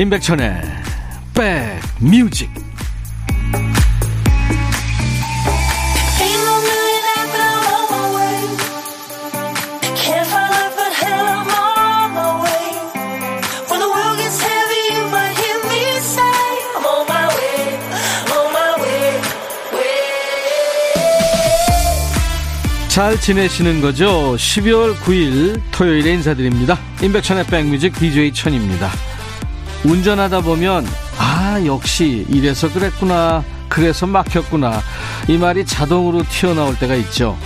임백천의 백뮤직 잘 지내시는 거죠? 12월 9일 토요일에 인사드립니다. 임백천의 백뮤직 DJ 천입니다. 운전하다 보면 아 역시 이래서 그랬구나. 그래서 막혔구나. 이 말이 자동으로 튀어나올 때가 있죠.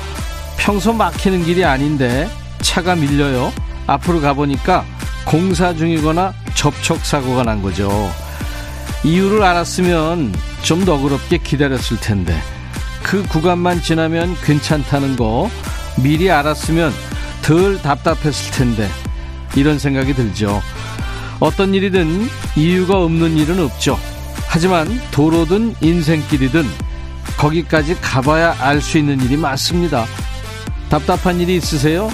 평소 막히는 길이 아닌데 차가 밀려요. 앞으로 가보니까 공사 중이거나 접촉사고가 난 거죠. 이유를 알았으면 좀 너그럽게 기다렸을 텐데. 그 구간만 지나면 괜찮다는 거 미리 알았으면 덜 답답했을 텐데. 이런 생각이 들죠 어떤 일이든 이유가 없는 일은 없죠. 하지만 도로든 인생길이든 거기까지 가봐야 알 수 있는 일이 많습니다. 답답한 일이 있으세요?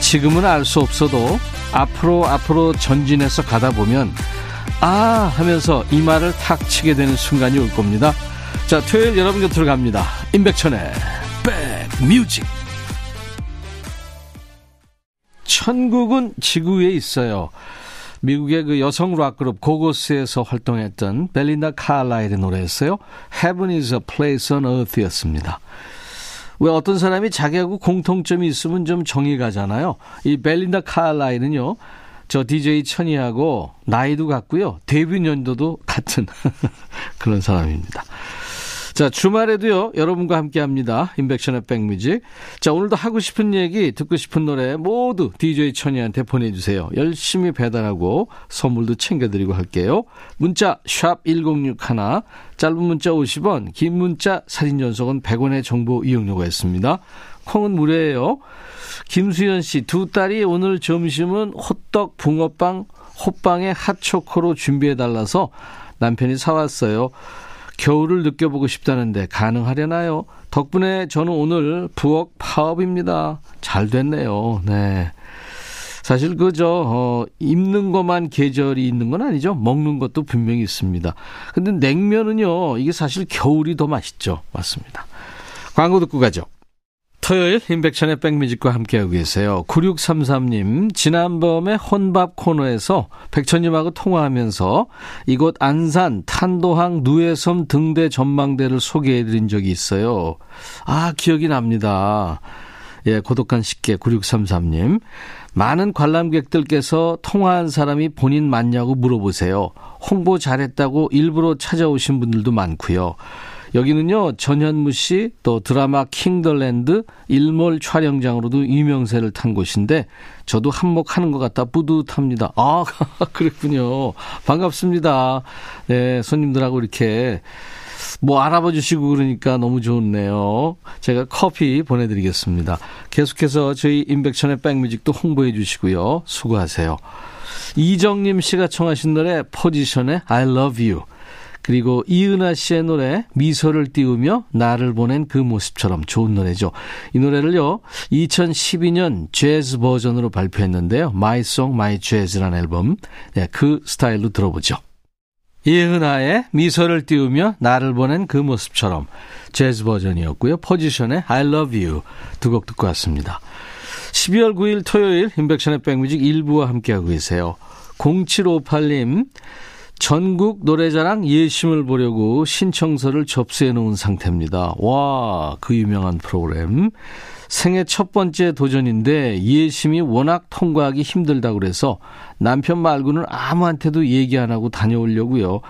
지금은 알 수 없어도 앞으로 앞으로 전진해서 가다 보면 아 하면서 이 말을 탁 치게 되는 순간이 올 겁니다. 자, 토요일 여러분 곁으로 갑니다. 임백천의 백뮤직. 천국은 지구에 있어요. 미국의 그 여성 락 그룹 고고스에서 활동했던 벨린다 칼라일의 노래였어요. Heaven is a place on earth였습니다. 왜 어떤 사람이 자기하고 공통점이 있으면 좀 정이 가잖아요. 이 벨린다 칼라일은요. 저 DJ 천이하고 나이도 같고요. 데뷔 년도도 같은 그런 사람입니다. 자, 주말에도요, 여러분과 함께 합니다. 인백션의 백뮤직. 자, 오늘도 하고 싶은 얘기, 듣고 싶은 노래 모두 DJ 천이한테 보내주세요. 열심히 배달하고 선물도 챙겨드리고 할게요. 문자, 샵 1061, 짧은 문자 50원, 긴 문자, 사진 전송은 100원의 정보 이용료가 있습니다. 콩은 무료예요. 김수현 씨, 두 딸이 오늘 점심은 호떡, 붕어빵, 호빵에 핫초코로 준비해달라서 남편이 사왔어요. 겨울을 느껴보고 싶다는데 가능하려나요? 덕분에 저는 오늘 부엌 파업입니다. 잘 됐네요. 네. 사실 그저 어, 입는 것만 계절이 있는 건 아니죠. 먹는 것도 분명히 있습니다. 근데 냉면은요. 이게 사실 겨울이 더 맛있죠. 맞습니다. 광고 듣고 가죠. 토요일 인백천의 백뮤직과 함께하고 계세요. 9633님, 지난번에 혼밥 코너에서 백천님하고 통화하면서 이곳 안산 탄도항 누에섬 등대 전망대를 소개해드린 적이 있어요. 아, 기억이 납니다. 예, 고독한 식객 9633님. 많은 관람객들께서 통화한 사람이 본인 맞냐고 물어보세요. 홍보 잘했다고 일부러 찾아오신 분들도 많고요. 여기는요, 전현무 씨, 또 드라마 킹덜랜드 일몰 촬영장으로도 유명세를 탄 곳인데, 저도 한몫하는 것 같다 뿌듯합니다. 아, 그랬군요. 반갑습니다. 네, 손님들하고 이렇게 뭐 알아봐 주시고 그러니까 너무 좋네요. 제가 커피 보내드리겠습니다. 계속해서 저희 인백천의 백뮤직도 홍보해 주시고요. 수고하세요. 이정님 씨가 청하신 노래 포지션의 I love you. 그리고 이은하 씨의 노래 미소를 띄우며 나를 보낸 그 모습처럼 좋은 노래죠. 이 노래를요. 2012년 재즈 버전으로 발표했는데요. My Song My Jazz라는 앨범. 네, 그 스타일로 들어보죠. 이은하의 미소를 띄우며 나를 보낸 그 모습처럼 재즈 버전이었고요. 포지션의 I Love You 두 곡 듣고 왔습니다. 12월 9일 토요일 인백션의 백뮤직 1부와 함께하고 계세요. 0758님 전국 노래자랑 예심을 보려고 신청서를 접수해 놓은 상태입니다. 와, 그 유명한 프로그램. 생애 첫 번째 도전인데 예심이 워낙 통과하기 힘들다고 그래서 남편 말고는 아무한테도 얘기 안 하고 다녀오려고요.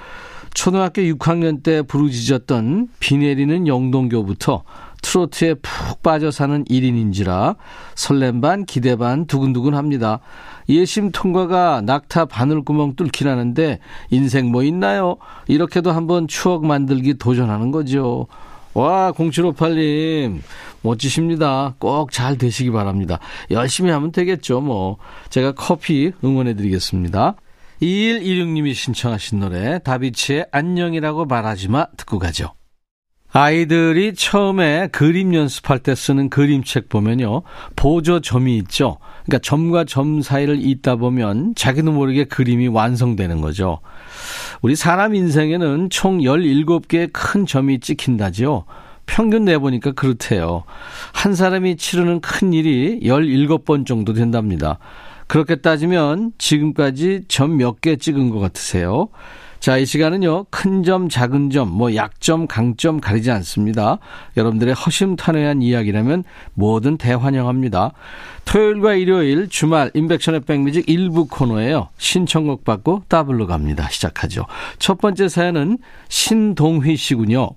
초등학교 6학년 때 부르짖었던 비 내리는 영동교부터 트로트에 푹 빠져 사는 1인인지라 설렘 반 기대 반 두근두근 합니다. 예심 통과가 낙타 바늘구멍 뚫기라는데 인생 뭐 있나요? 이렇게도 한번 추억 만들기 도전하는 거죠. 와, 0758님, 멋지십니다. 꼭 잘 되시기 바랍니다. 열심히 하면 되겠죠, 뭐. 제가 커피 응원해 드리겠습니다. 2116님이 신청하신 노래, 다비치의 안녕이라고 말하지 마, 듣고 가죠. 아이들이 처음에 그림 연습할 때 쓰는 그림책 보면요. 보조점이 있죠. 그러니까 점과 점 사이를 잇다 보면 자기도 모르게 그림이 완성되는 거죠. 우리 사람 인생에는 총 17개의 큰 점이 찍힌다지요. 평균 내보니까 그렇대요. 한 사람이 치르는 큰 일이 17번 정도 된답니다. 그렇게 따지면 지금까지 점 몇 개 찍은 것 같으세요? 자, 이 시간은요, 큰 점, 작은 점, 뭐 약점, 강점 가리지 않습니다. 여러분들의 허심탄회한 이야기라면 뭐든 대환영합니다. 토요일과 일요일 주말 임백천의 백뮤직 일부 코너예요. 신청곡 받고 더블로 갑니다. 시작하죠. 첫 번째 사연은 신동휘 씨군요.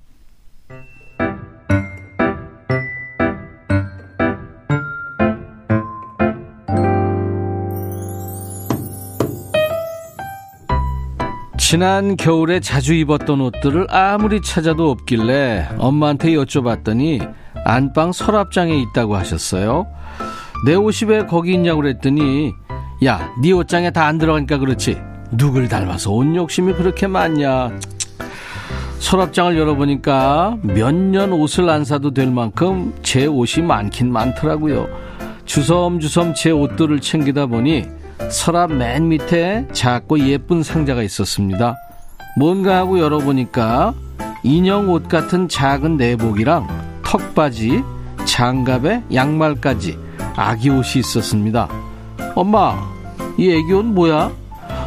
지난 겨울에 자주 입었던 옷들을 아무리 찾아도 없길래 엄마한테 여쭤봤더니 안방 서랍장에 있다고 하셨어요. 내 옷이 왜 거기 있냐고 그랬더니 야, 네 옷장에 다 안 들어가니까 그렇지. 누굴 닮아서 옷 욕심이 그렇게 많냐. 서랍장을 열어보니까 몇 년 옷을 안 사도 될 만큼 제 옷이 많긴 많더라고요. 주섬주섬 제 옷들을 챙기다 보니 서랍 맨 밑에 작고 예쁜 상자가 있었습니다. 뭔가 하고 열어보니까 인형 옷 같은 작은 내복이랑 턱바지, 장갑에 양말까지 아기 옷이 있었습니다. 엄마, 이 애기 옷 뭐야?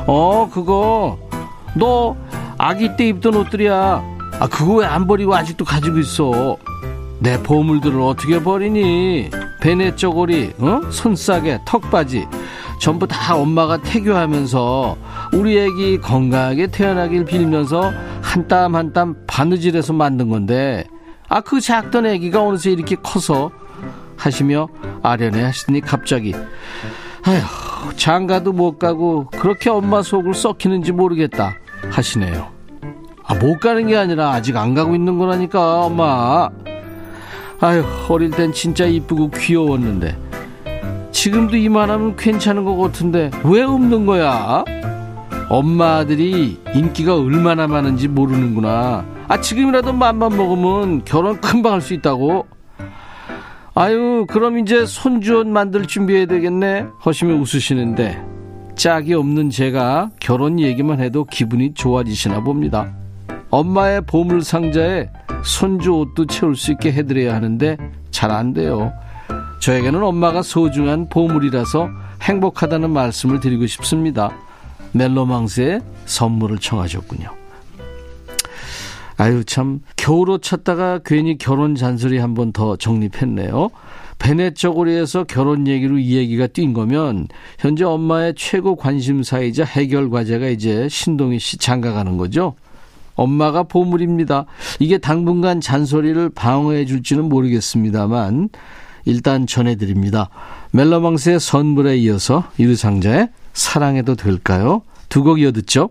어, 그거 너 아기 때 입던 옷들이야. 아, 그거 왜 안 버리고 아직도 가지고 있어? 내 보물들을 어떻게 버리니? 베네 쪼고리, 어? 손싸개, 턱바지. 전부 다 엄마가 태교하면서 우리 애기 건강하게 태어나길 빌면서 한 땀 한 땀 바느질해서 만든 건데 아 그 작던 애기가 어느새 이렇게 커서 하시며 아련해 하시더니 갑자기 아휴 장가도 못 가고 그렇게 엄마 속을 썩히는지 모르겠다 하시네요. 아 못 가는 게 아니라 아직 안 가고 있는 거라니까 엄마. 아휴 어릴 땐 진짜 이쁘고 귀여웠는데 지금도 이만하면 괜찮은 것 같은데 왜 없는 거야? 엄마들이 인기가 얼마나 많은지 모르는구나. 아, 지금이라도 맘만 먹으면 결혼 금방 할 수 있다고? 아유, 그럼 이제 손주옷 만들 준비해야 되겠네? 허시며 웃으시는데, 짝이 없는 제가 결혼 얘기만 해도 기분이 좋아지시나 봅니다. 엄마의 보물상자에 손주 옷도 채울 수 있게 해드려야 하는데, 잘 안 돼요. 저에게는 엄마가 소중한 보물이라서 행복하다는 말씀을 드리고 싶습니다. 멜로망스의 선물을 청하셨군요. 아유, 참, 겨울 옷 찾다가 괜히 결혼 잔소리 한 번 더 정립했네요. 저고리에서 결혼 얘기로 이 얘기가 뛴 거면, 현재 엄마의 최고 관심사이자 해결 과제가 이제 신동희 씨 장가가는 거죠. 엄마가 보물입니다. 이게 당분간 잔소리를 방어해 줄지는 모르겠습니다만, 일단 전해드립니다. 멜로망스의 선물에 이어서 유상자의 사랑해도 될까요? 두 곡 이어듣죠.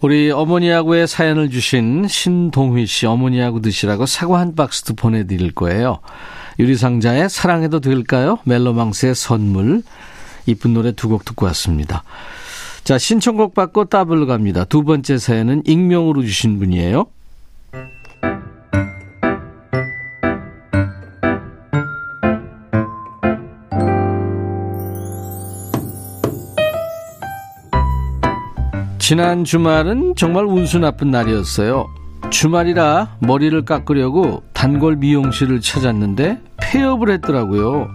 우리 어머니하고의 사연을 주신 신동휘 씨 어머니하고 드시라고 사과 한 박스도 보내드릴 거예요. 유리상자의 사랑해도 될까요? 멜로망스의 선물. 이쁜 노래 두 곡 듣고 왔습니다. 자, 신청곡 받고 따블로 갑니다. 두 번째 사연은 익명으로 주신 분이에요. 지난 주말은 정말 운수 나쁜 날이었어요. 주말이라 머리를 깎으려고 단골 미용실을 찾았는데 폐업을 했더라고요.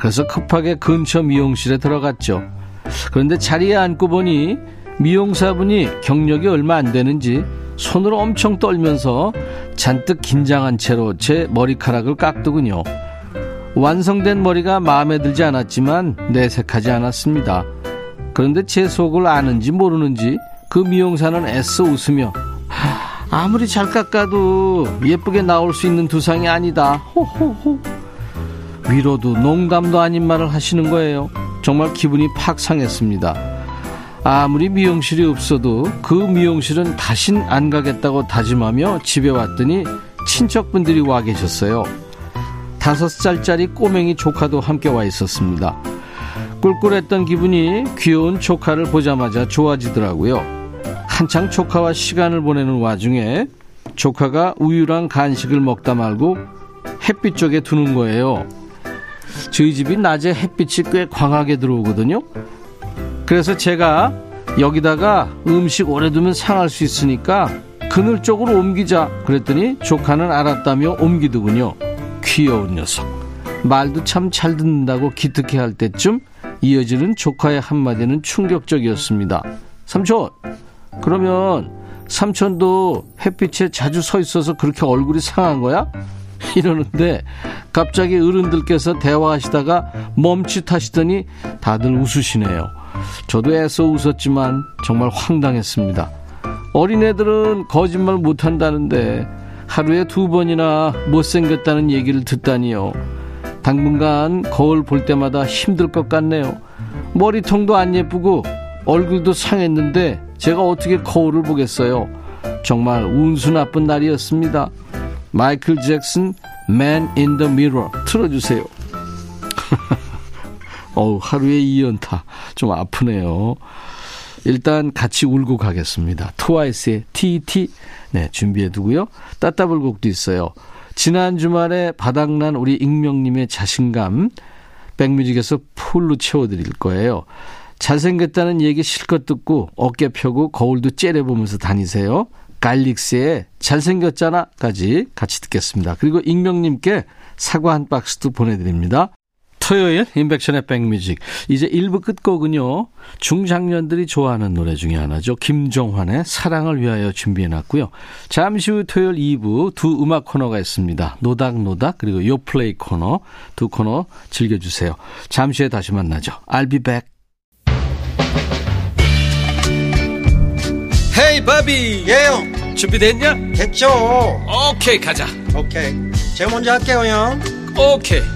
그래서 급하게 근처 미용실에 들어갔죠. 그런데 자리에 앉고 보니 미용사분이 경력이 얼마 안 되는지 손으로 엄청 떨면서 잔뜩 긴장한 채로 제 머리카락을 깎더군요. 완성된 머리가 마음에 들지 않았지만 내색하지 않았습니다. 그런데 제 속을 아는지 모르는지 그 미용사는 애써 웃으며 아무리 잘 깎아도 예쁘게 나올 수 있는 두상이 아니다. 호호호. 위로도 농담도 아닌 말을 하시는 거예요. 정말 기분이 팍 상했습니다. 아무리 미용실이 없어도 그 미용실은 다신 안 가겠다고 다짐하며 집에 왔더니 친척분들이 와 계셨어요. 다섯 살짜리 꼬맹이 조카도 함께 와 있었습니다. 꿀꿀했던 기분이 귀여운 조카를 보자마자 좋아지더라고요. 한창 조카와 시간을 보내는 와중에 조카가 우유랑 간식을 먹다 말고 햇빛 쪽에 두는 거예요. 저희 집이 낮에 햇빛이 꽤 광하게 들어오거든요. 그래서 제가 여기다가 음식 오래 두면 상할 수 있으니까 그늘 쪽으로 옮기자 그랬더니 조카는 알았다며 옮기더군요. 귀여운 녀석. 말도 참 잘 듣는다고 기특해 할 때쯤 이어지는 조카의 한마디는 충격적이었습니다. 삼촌, 그러면 삼촌도 햇빛에 자주 서 있어서 그렇게 얼굴이 상한 거야? 이러는데 갑자기 어른들께서 대화하시다가 멈칫하시더니 다들 웃으시네요. 저도 애써 웃었지만 정말 황당했습니다. 어린애들은 거짓말 못한다는데 하루에 두 번이나 못생겼다는 얘기를 듣다니요. 당분간 거울 볼 때마다 힘들 것 같네요. 머리통도 안 예쁘고 얼굴도 상했는데 제가 어떻게 거울을 보겠어요. 정말 운수 나쁜 날이었습니다. 마이클 잭슨 Man in the Mirror 틀어주세요. 어우, 하루에 2연타. 좀 아프네요. 일단 같이 울고 가겠습니다. 트와이스의 TT. 네, 준비해 두고요. 따따블곡도 있어요. 지난 주말에 바닥난 우리 익명님의 자신감 백뮤직에서 풀로 채워드릴 거예요. 잘생겼다는 얘기 실컷 듣고 어깨 펴고 거울도 째려보면서 다니세요. 갈릭스의 잘생겼잖아까지 같이 듣겠습니다. 그리고 익명님께 사과 한 박스도 보내드립니다. 토요일 인백션의 백뮤직. 이제 1부 끝곡은요 중장년들이 좋아하는 노래 중에 하나죠. 김종환의 사랑을 위하여 준비해놨고요. 잠시 후 토요일 2부 두 음악 코너가 있습니다. 노닥노닥 그리고 요플레이 코너. 두 코너 즐겨주세요. 잠시 후에 다시 만나죠. I'll be back. 헤이 바비. 예영. 준비됐냐? 됐죠. 오케이 가자. 오케이. 제가 먼저 할게요 형. 오케이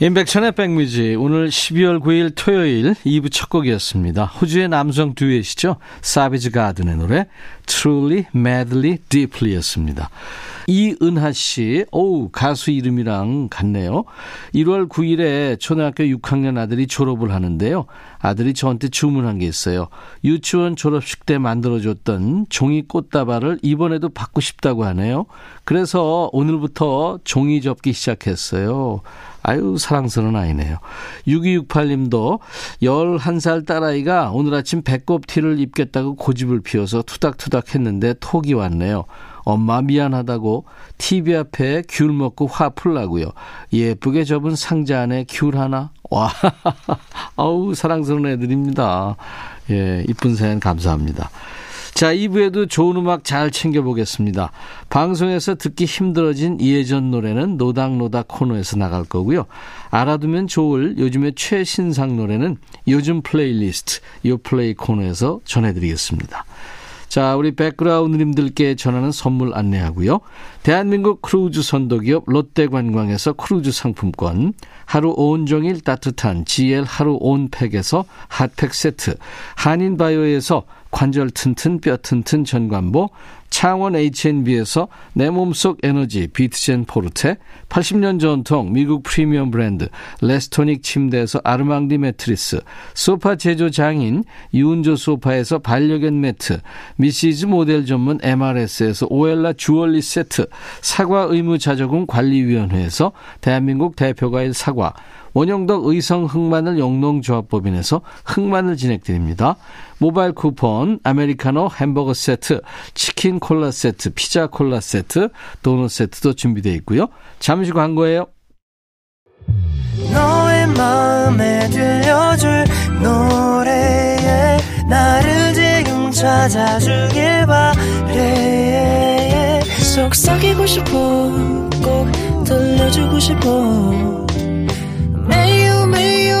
임백천의 백뮤직 오늘 12월 9일 토요일 2부 첫 곡이었습니다. 호주의 남성 듀엣이죠. 사비즈 가든의 노래 Truly, Madly, Deeply였습니다. 이은하 씨, 오 가수 이름이랑 같네요. 1월 9일에 초등학교 6학년 아들이 졸업을 하는데요. 아들이 저한테 주문한 게 있어요. 유치원 졸업식 때 만들어줬던 종이 꽃다발을 이번에도 받고 싶다고 하네요. 그래서 오늘부터 종이 접기 시작했어요. 아유, 사랑스러운 아이네요. 6268님도 11살 딸아이가 오늘 아침 배꼽 티를 입겠다고 고집을 피워서 투닥투닥 했는데 톡이 왔네요. 엄마 미안하다고 TV 앞에 귤 먹고 화 풀라고요. 예쁘게 접은 상자 안에 귤 하나. 와, 아우 사랑스러운 애들입니다. 예, 이쁜 사연 감사합니다. 자, 2부에도 좋은 음악 잘 챙겨보겠습니다. 방송에서 듣기 힘들어진 예전 노래는 노닥노닥 코너에서 나갈 거고요. 알아두면 좋을 요즘의 최신상 노래는 요즘 플레이리스트, 요 플레이 코너에서 전해드리겠습니다. 자, 우리 백그라운드님들께 전하는 선물 안내하고요. 대한민국 크루즈 선도기업 롯데관광에서 크루즈 상품권, 하루 온종일 따뜻한 GL 하루 온팩에서 핫팩 세트, 한인바이오에서 관절 튼튼 뼈 튼튼 전관보, 창원 H&B에서 내 몸속 에너지 비트젠 포르테, 80년 전통 미국 프리미엄 브랜드 레스토닉 침대에서 아르망디 매트리스, 소파 제조 장인 유운조 소파에서 반려견 매트, 미시즈 모델 전문 MRS에서 오엘라 주얼리 세트, 사과 의무 자조금 관리위원회에서 대한민국 대표과일 사과, 원영덕 의성 흑마늘 영농조합법인에서 흑마늘 진행드립니다. 모바일 쿠폰, 아메리카노 햄버거 세트, 치킨 콜라 세트, 피자 콜라 세트, 도넛 세트도 준비되어 있고요. 잠시 광고예요. 너의 마음에 들려줄 노래에 나를 지금 찾아주길 바래 속삭이고 싶어 꼭 들려주고 싶어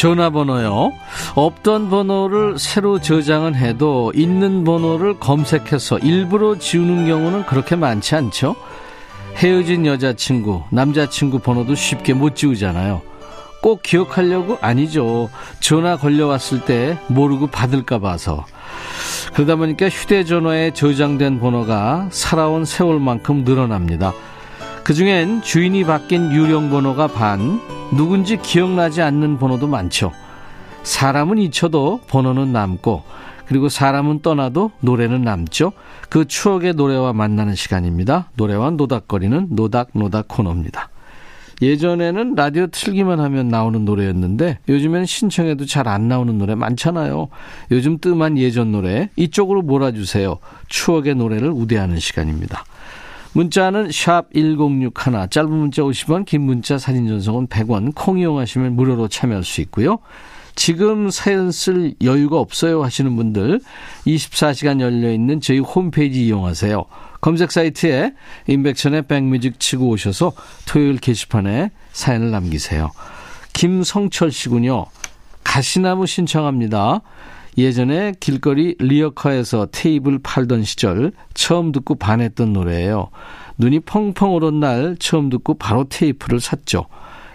전화번호요. 없던 번호를 새로 저장은 해도 있는 번호를 검색해서 일부러 지우는 경우는 그렇게 많지 않죠. 헤어진 여자친구, 남자친구 번호도 쉽게 못 지우잖아요. 꼭 기억하려고? 아니죠. 전화 걸려왔을 때 모르고 받을까 봐서. 그러다 보니까 휴대전화에 저장된 번호가 살아온 세월만큼 늘어납니다. 그 중엔 주인이 바뀐 유령 번호가 반, 누군지 기억나지 않는 번호도 많죠. 사람은 잊혀도 번호는 남고, 그리고 사람은 떠나도 노래는 남죠. 그 추억의 노래와 만나는 시간입니다. 노래와 노닥거리는 노닥노닥 코너입니다. 예전에는 라디오 틀기만 하면 나오는 노래였는데 요즘에는 신청해도 잘 안 나오는 노래 많잖아요. 요즘 뜸한 예전 노래 이쪽으로 몰아주세요. 추억의 노래를 우대하는 시간입니다. 문자는 샵 1061, 짧은 문자 50원, 긴 문자 사진 전송은 100원, 콩 이용하시면 무료로 참여할 수 있고요. 지금 사연 쓸 여유가 없어요 하시는 분들 24시간 열려 있는 저희 홈페이지 이용하세요. 검색 사이트에 인백천의 백뮤직 치고 오셔서 토요일 게시판에 사연을 남기세요. 김성철 씨군요. 가시나무 신청합니다. 예전에 길거리 리어카에서 테이블 팔던 시절 처음 듣고 반했던 노래예요. 눈이 펑펑 오른 날 처음 듣고 바로 테이프를 샀죠.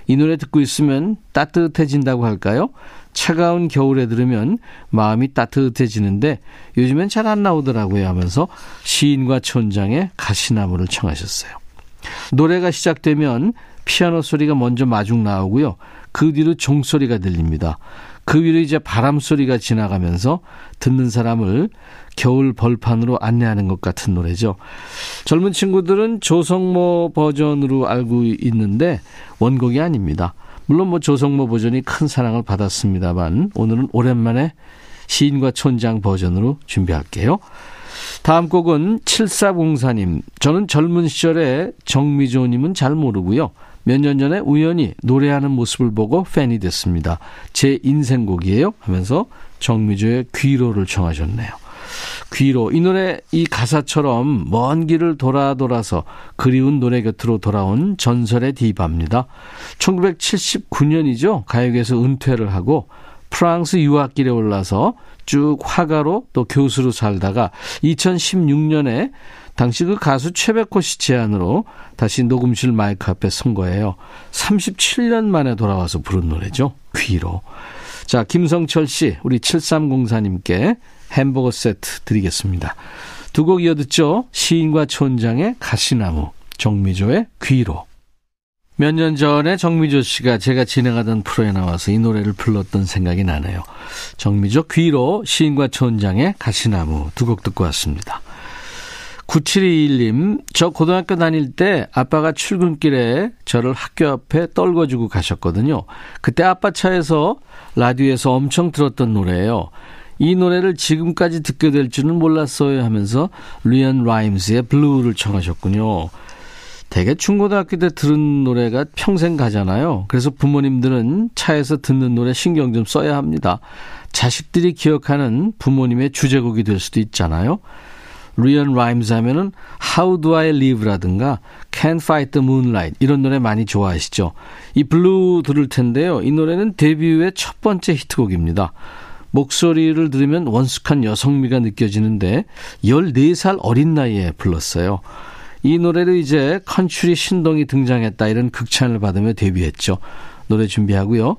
이 노래 듣고 있으면 따뜻해진다고 할까요? 차가운 겨울에 들으면 마음이 따뜻해지는데 요즘엔 잘 안 나오더라고요 하면서 시인과 촌장의 가시나무를 청하셨어요. 노래가 시작되면 피아노 소리가 먼저 마중 나오고요. 그 뒤로 종소리가 들립니다. 그 위로 이제 바람 소리가 지나가면서 듣는 사람을 겨울 벌판으로 안내하는 것 같은 노래죠. 젊은 친구들은 조성모 버전으로 알고 있는데 원곡이 아닙니다. 물론 뭐 조성모 버전이 큰 사랑을 받았습니다만 오늘은 오랜만에 시인과 촌장 버전으로 준비할게요. 다음 곡은 7404님. 저는 젊은 시절에 정미조님은 잘 모르고요. 몇 년 전에 우연히 노래하는 모습을 보고 팬이 됐습니다. 제 인생곡이에요 하면서 정미조의 귀로를 청하셨네요. 귀로 이 노래 이 가사처럼 먼 길을 돌아 돌아서 그리운 노래 곁으로 돌아온 전설의 디바입니다. 1979년이죠. 가요계에서 은퇴를 하고 프랑스 유학길에 올라서 쭉 화가로 또 교수로 살다가 2016년에 당시 그 가수 최백호 씨 제안으로 다시 녹음실 마이크 앞에 선 거예요. 37년 만에 돌아와서 부른 노래죠. 귀로. 자, 김성철 씨, 우리 7304님께 햄버거 세트 드리겠습니다. 두 곡 이어 듣죠. 시인과 촌장의 가시나무, 정미조의 귀로. 몇 년 전에 정미조 씨가 제가 진행하던 프로에 나와서 이 노래를 불렀던 생각이 나네요. 정미조 귀로 시인과 촌장의 가시나무 두 곡 듣고 왔습니다. 9721님, 저 고등학교 다닐 때 아빠가 출근길에 저를 학교 앞에 떨궈주고 가셨거든요. 그때 아빠 차에서 라디오에서 엄청 들었던 노래예요. 이 노래를 지금까지 듣게 될 줄은 몰랐어요 하면서 리언 라임스의 Blue를 청하셨군요. 대개 중고등학교 때 들은 노래가 평생 가잖아요. 그래서 부모님들은 차에서 듣는 노래 신경 좀 써야 합니다. 자식들이 기억하는 부모님의 주제곡이 될 수도 있잖아요. 리언 라임스 하면은 How Do I Live라든가 Can't Fight the Moonlight 이런 노래 많이 좋아하시죠. 이 Blue 들을 텐데요. 이 노래는 데뷔 후의 첫 번째 히트곡입니다. 목소리를 들으면 원숙한 여성미가 느껴지는데 14살 어린 나이에 불렀어요. 이 노래를 이제 컨츄리 신동이 등장했다 이런 극찬을 받으며 데뷔했죠. 노래 준비하고요.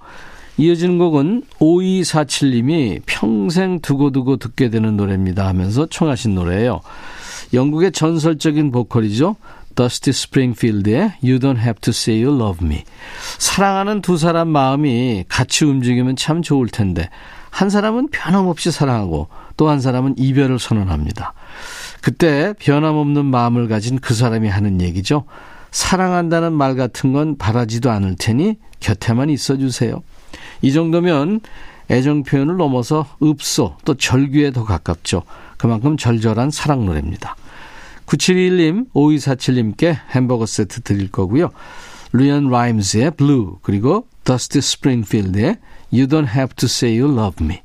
이어지는 곡은 5247님이 평생 두고두고 듣게 되는 노래입니다 하면서 청하신 노래예요. 영국의 전설적인 보컬이죠. 더스티 스프링필드의 You Don't Have to Say You Love Me. 사랑하는 두 사람 마음이 같이 움직이면 참 좋을 텐데 한 사람은 변함없이 사랑하고 또 한 사람은 이별을 선언합니다. 그때 변함없는 마음을 가진 그 사람이 하는 얘기죠. 사랑한다는 말 같은 건 바라지도 않을 테니 곁에만 있어 주세요. 이 정도면 애정 표현을 넘어서 읍소 또 절규에 더 가깝죠. 그만큼 절절한 사랑 노래입니다. 9721님, 5247님께 햄버거 세트 드릴 거고요. 리언 라임스의 Blue 그리고 더스티 스프링필드의 You Don't Have to Say You Love Me.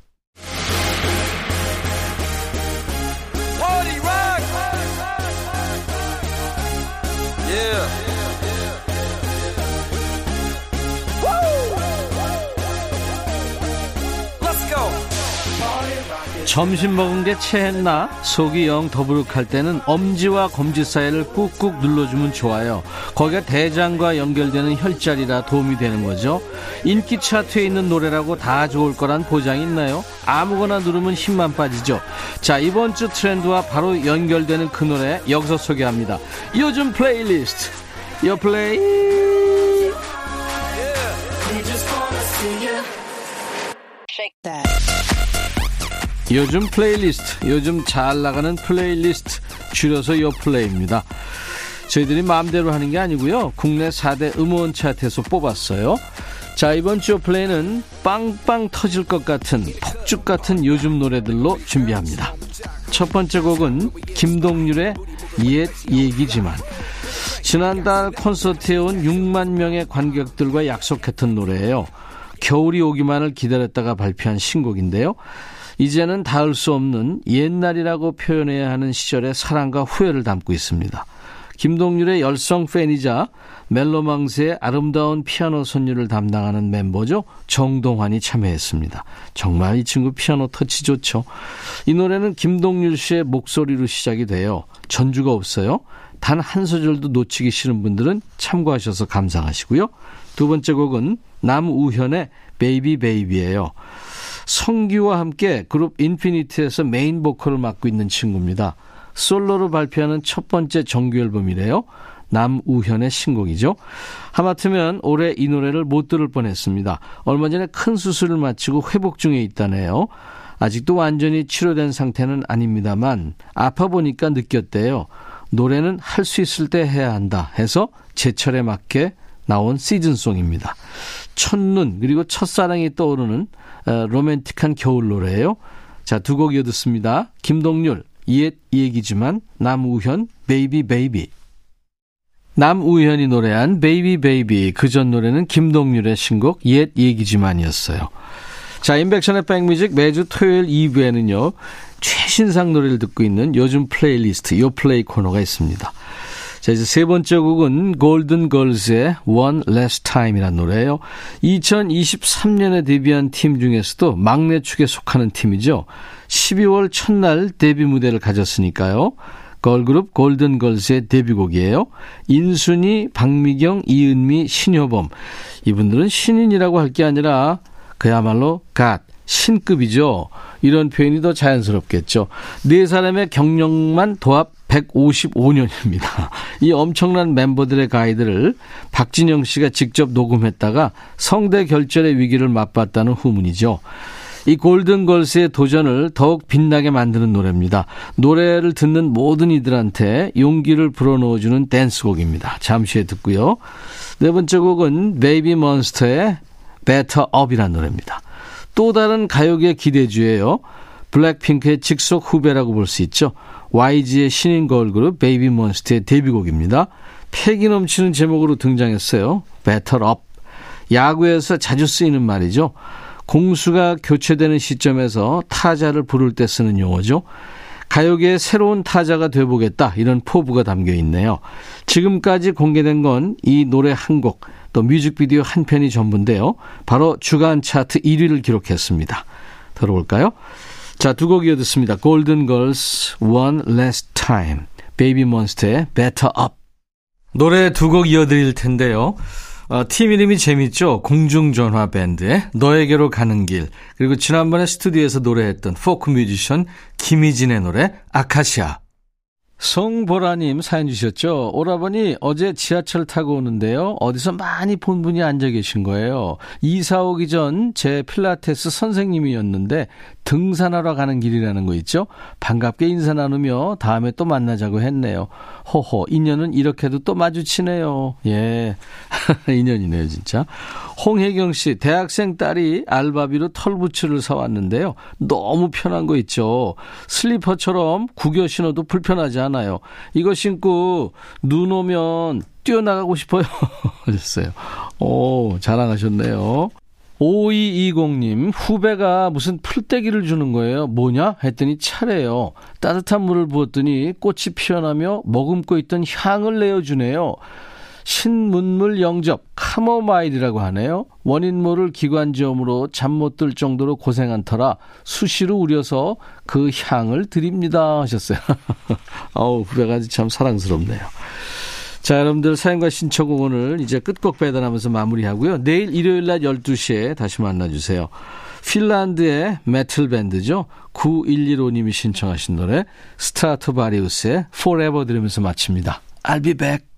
점심 먹은 게 체했나? 속이 영 더부룩할 때는 엄지와 검지 사이를 꾹꾹 눌러주면 좋아요. 거기가 대장과 연결되는 혈자리라 도움이 되는 거죠. 인기 차트에 있는 노래라고 다 좋을 거란 보장이 있나요? 아무거나 누르면 힘만 빠지죠. 자, 이번 주 트렌드와 바로 연결되는 그 노래 여기서 소개합니다. 요즘 플레이리스트. 요 플레이. 요즘 플레이리스트, 요즘 잘 나가는 플레이리스트, 줄여서 요 플레이입니다. 저희들이 마음대로 하는 게 아니고요. 국내 4대 음원 차트에서 뽑았어요. 자, 이번 주 플레이는 빵빵 터질 것 같은 폭죽 같은 요즘 노래들로 준비합니다. 첫 번째 곡은 김동률의 옛 얘기지만 지난달 콘서트에 온 6만 명의 관객들과 약속했던 노래예요. 겨울이 오기만을 기다렸다가 발표한 신곡인데요. 이제는 닿을 수 없는 옛날이라고 표현해야 하는 시절의 사랑과 후회를 담고 있습니다. 김동률의 열성 팬이자 멜로망스의 아름다운 피아노 선율을 담당하는 멤버죠. 정동환이 참여했습니다. 정말 이 친구 피아노 터치 좋죠. 이 노래는 김동률 씨의 목소리로 시작이 돼요. 전주가 없어요. 단 한 소절도 놓치기 싫은 분들은 참고하셔서 감상하시고요. 두 번째 곡은 남우현의 Baby Baby예요. 성규와 함께 그룹 인피니트에서 메인 보컬을 맡고 있는 친구입니다. 솔로로 발표하는 첫 번째 정규 앨범이래요. 남우현의 신곡이죠. 하마터면 올해 이 노래를 못 들을 뻔했습니다. 얼마 전에 큰 수술을 마치고 회복 중에 있다네요. 아직도 완전히 치료된 상태는 아닙니다만 아파 보니까 느꼈대요. 노래는 할 수 있을 때 해야 한다 해서 제철에 맞게 나온 시즌송입니다. 첫눈 그리고 첫사랑이 떠오르는 어, 로맨틱한 겨울 노래예요. 자, 두 곡 이어 듣습니다. 김동률, 옛 얘기지만 남우현, Baby Baby. 남우현이 노래한 Baby Baby 그 전 노래는 김동률의 신곡 옛 얘기지만이었어요. 자, 임백천의 백뮤직 매주 토요일 2부에는요. 최신상 노래를 듣고 있는 요즘 플레이리스트 요 플레이 코너가 있습니다. 자, 이제 세 번째 곡은 골든 걸즈의 One Last Time이라는 노래예요. 2023년에 데뷔한 팀 중에서도 막내 축에 속하는 팀이죠. 12월 첫날 데뷔 무대를 가졌으니까요. 걸그룹 골든걸스의 데뷔곡이에요. 인순이, 박미경, 이은미, 신효범. 이분들은 신인이라고 할 게 아니라 그야말로 갓, 신급이죠. 이런 표현이 더 자연스럽겠죠. 네 사람의 경력만 도합 155년입니다. 이 엄청난 멤버들의 가이드를 박진영 씨가 직접 녹음했다가 성대 결절의 위기를 맛봤다는 후문이죠. 이 골든걸스의 도전을 더욱 빛나게 만드는 노래입니다. 노래를 듣는 모든 이들한테 용기를 불어넣어주는 댄스곡입니다. 잠시 후에 듣고요. 네 번째 곡은 베이비 몬스터의 Batter Up이라는 노래입니다. 또 다른 가요계 기대주예요. 블랙핑크의 직속 후배라고 볼 수 있죠. YG의 신인 걸그룹 베이비몬스터의 데뷔곡입니다. 패기 넘치는 제목으로 등장했어요. Up. 야구에서 자주 쓰이는 말이죠. 공수가 교체되는 시점에서 타자를 부를 때 쓰는 용어죠. 가요계의 새로운 타자가 돼보겠다 이런 포부가 담겨 있네요. 지금까지 공개된 건 이 노래 한 곡, 또 뮤직비디오 한 편이 전부인데요. 바로 주간 차트 1위를 기록했습니다. 들어볼까요? 자, 두 곡 이어 듣습니다. 골든 걸스 One Last Time, 베이비 몬스터의 Batter Up. 노래 두 곡 이어드릴 텐데요. 어, 팀 이름이 재밌죠? 공중전화 밴드의 너에게로 가는 길. 그리고 지난번에 스튜디오에서 노래했던 포크 뮤지션 김희진의 노래 아카시아. 송보라님 사연 주셨죠? 오라버니 어제 지하철 타고 오는데요. 어디서 많이 본 분이 앉아 계신 거예요. 이사 오기 전 제 필라테스 선생님이었는데 등산하러 가는 길이라는 거 있죠? 반갑게 인사 나누며 다음에 또 만나자고 했네요. 호호, 인연은 이렇게도 또 마주치네요. 예. 인연이네요, 진짜. 홍혜경 씨, 대학생 딸이 알바비로 털부츠를 사왔는데요. 너무 편한 거 있죠? 슬리퍼처럼 구겨 신어도 불편하지 않아요. 이거 신고 눈 오면 뛰어나가고 싶어요. 하셨어요. 오, 자랑하셨네요. 5220님, 후배가 무슨 풀떼기를 주는 거예요. 뭐냐? 했더니 차래요. 따뜻한 물을 부었더니 꽃이 피어나며 머금고 있던 향을 내어주네요. 신문물 영접, 카모마일이라고 하네요. 원인 모를 기관지염으로 잠 못 들 정도로 고생한 터라 수시로 우려서 그 향을 드립니다. 하셨어요. 어우, 후배가 참 사랑스럽네요. 자, 여러분들 사연과 신청곡 오늘 이제 끝곡 배달하면서 마무리하고요. 내일 일요일 날 12시에 다시 만나주세요. 핀란드의 메틀 밴드죠. 9115님이 신청하신 노래 스트라토바리우스의 Forever 들으면서 마칩니다. I'll be back.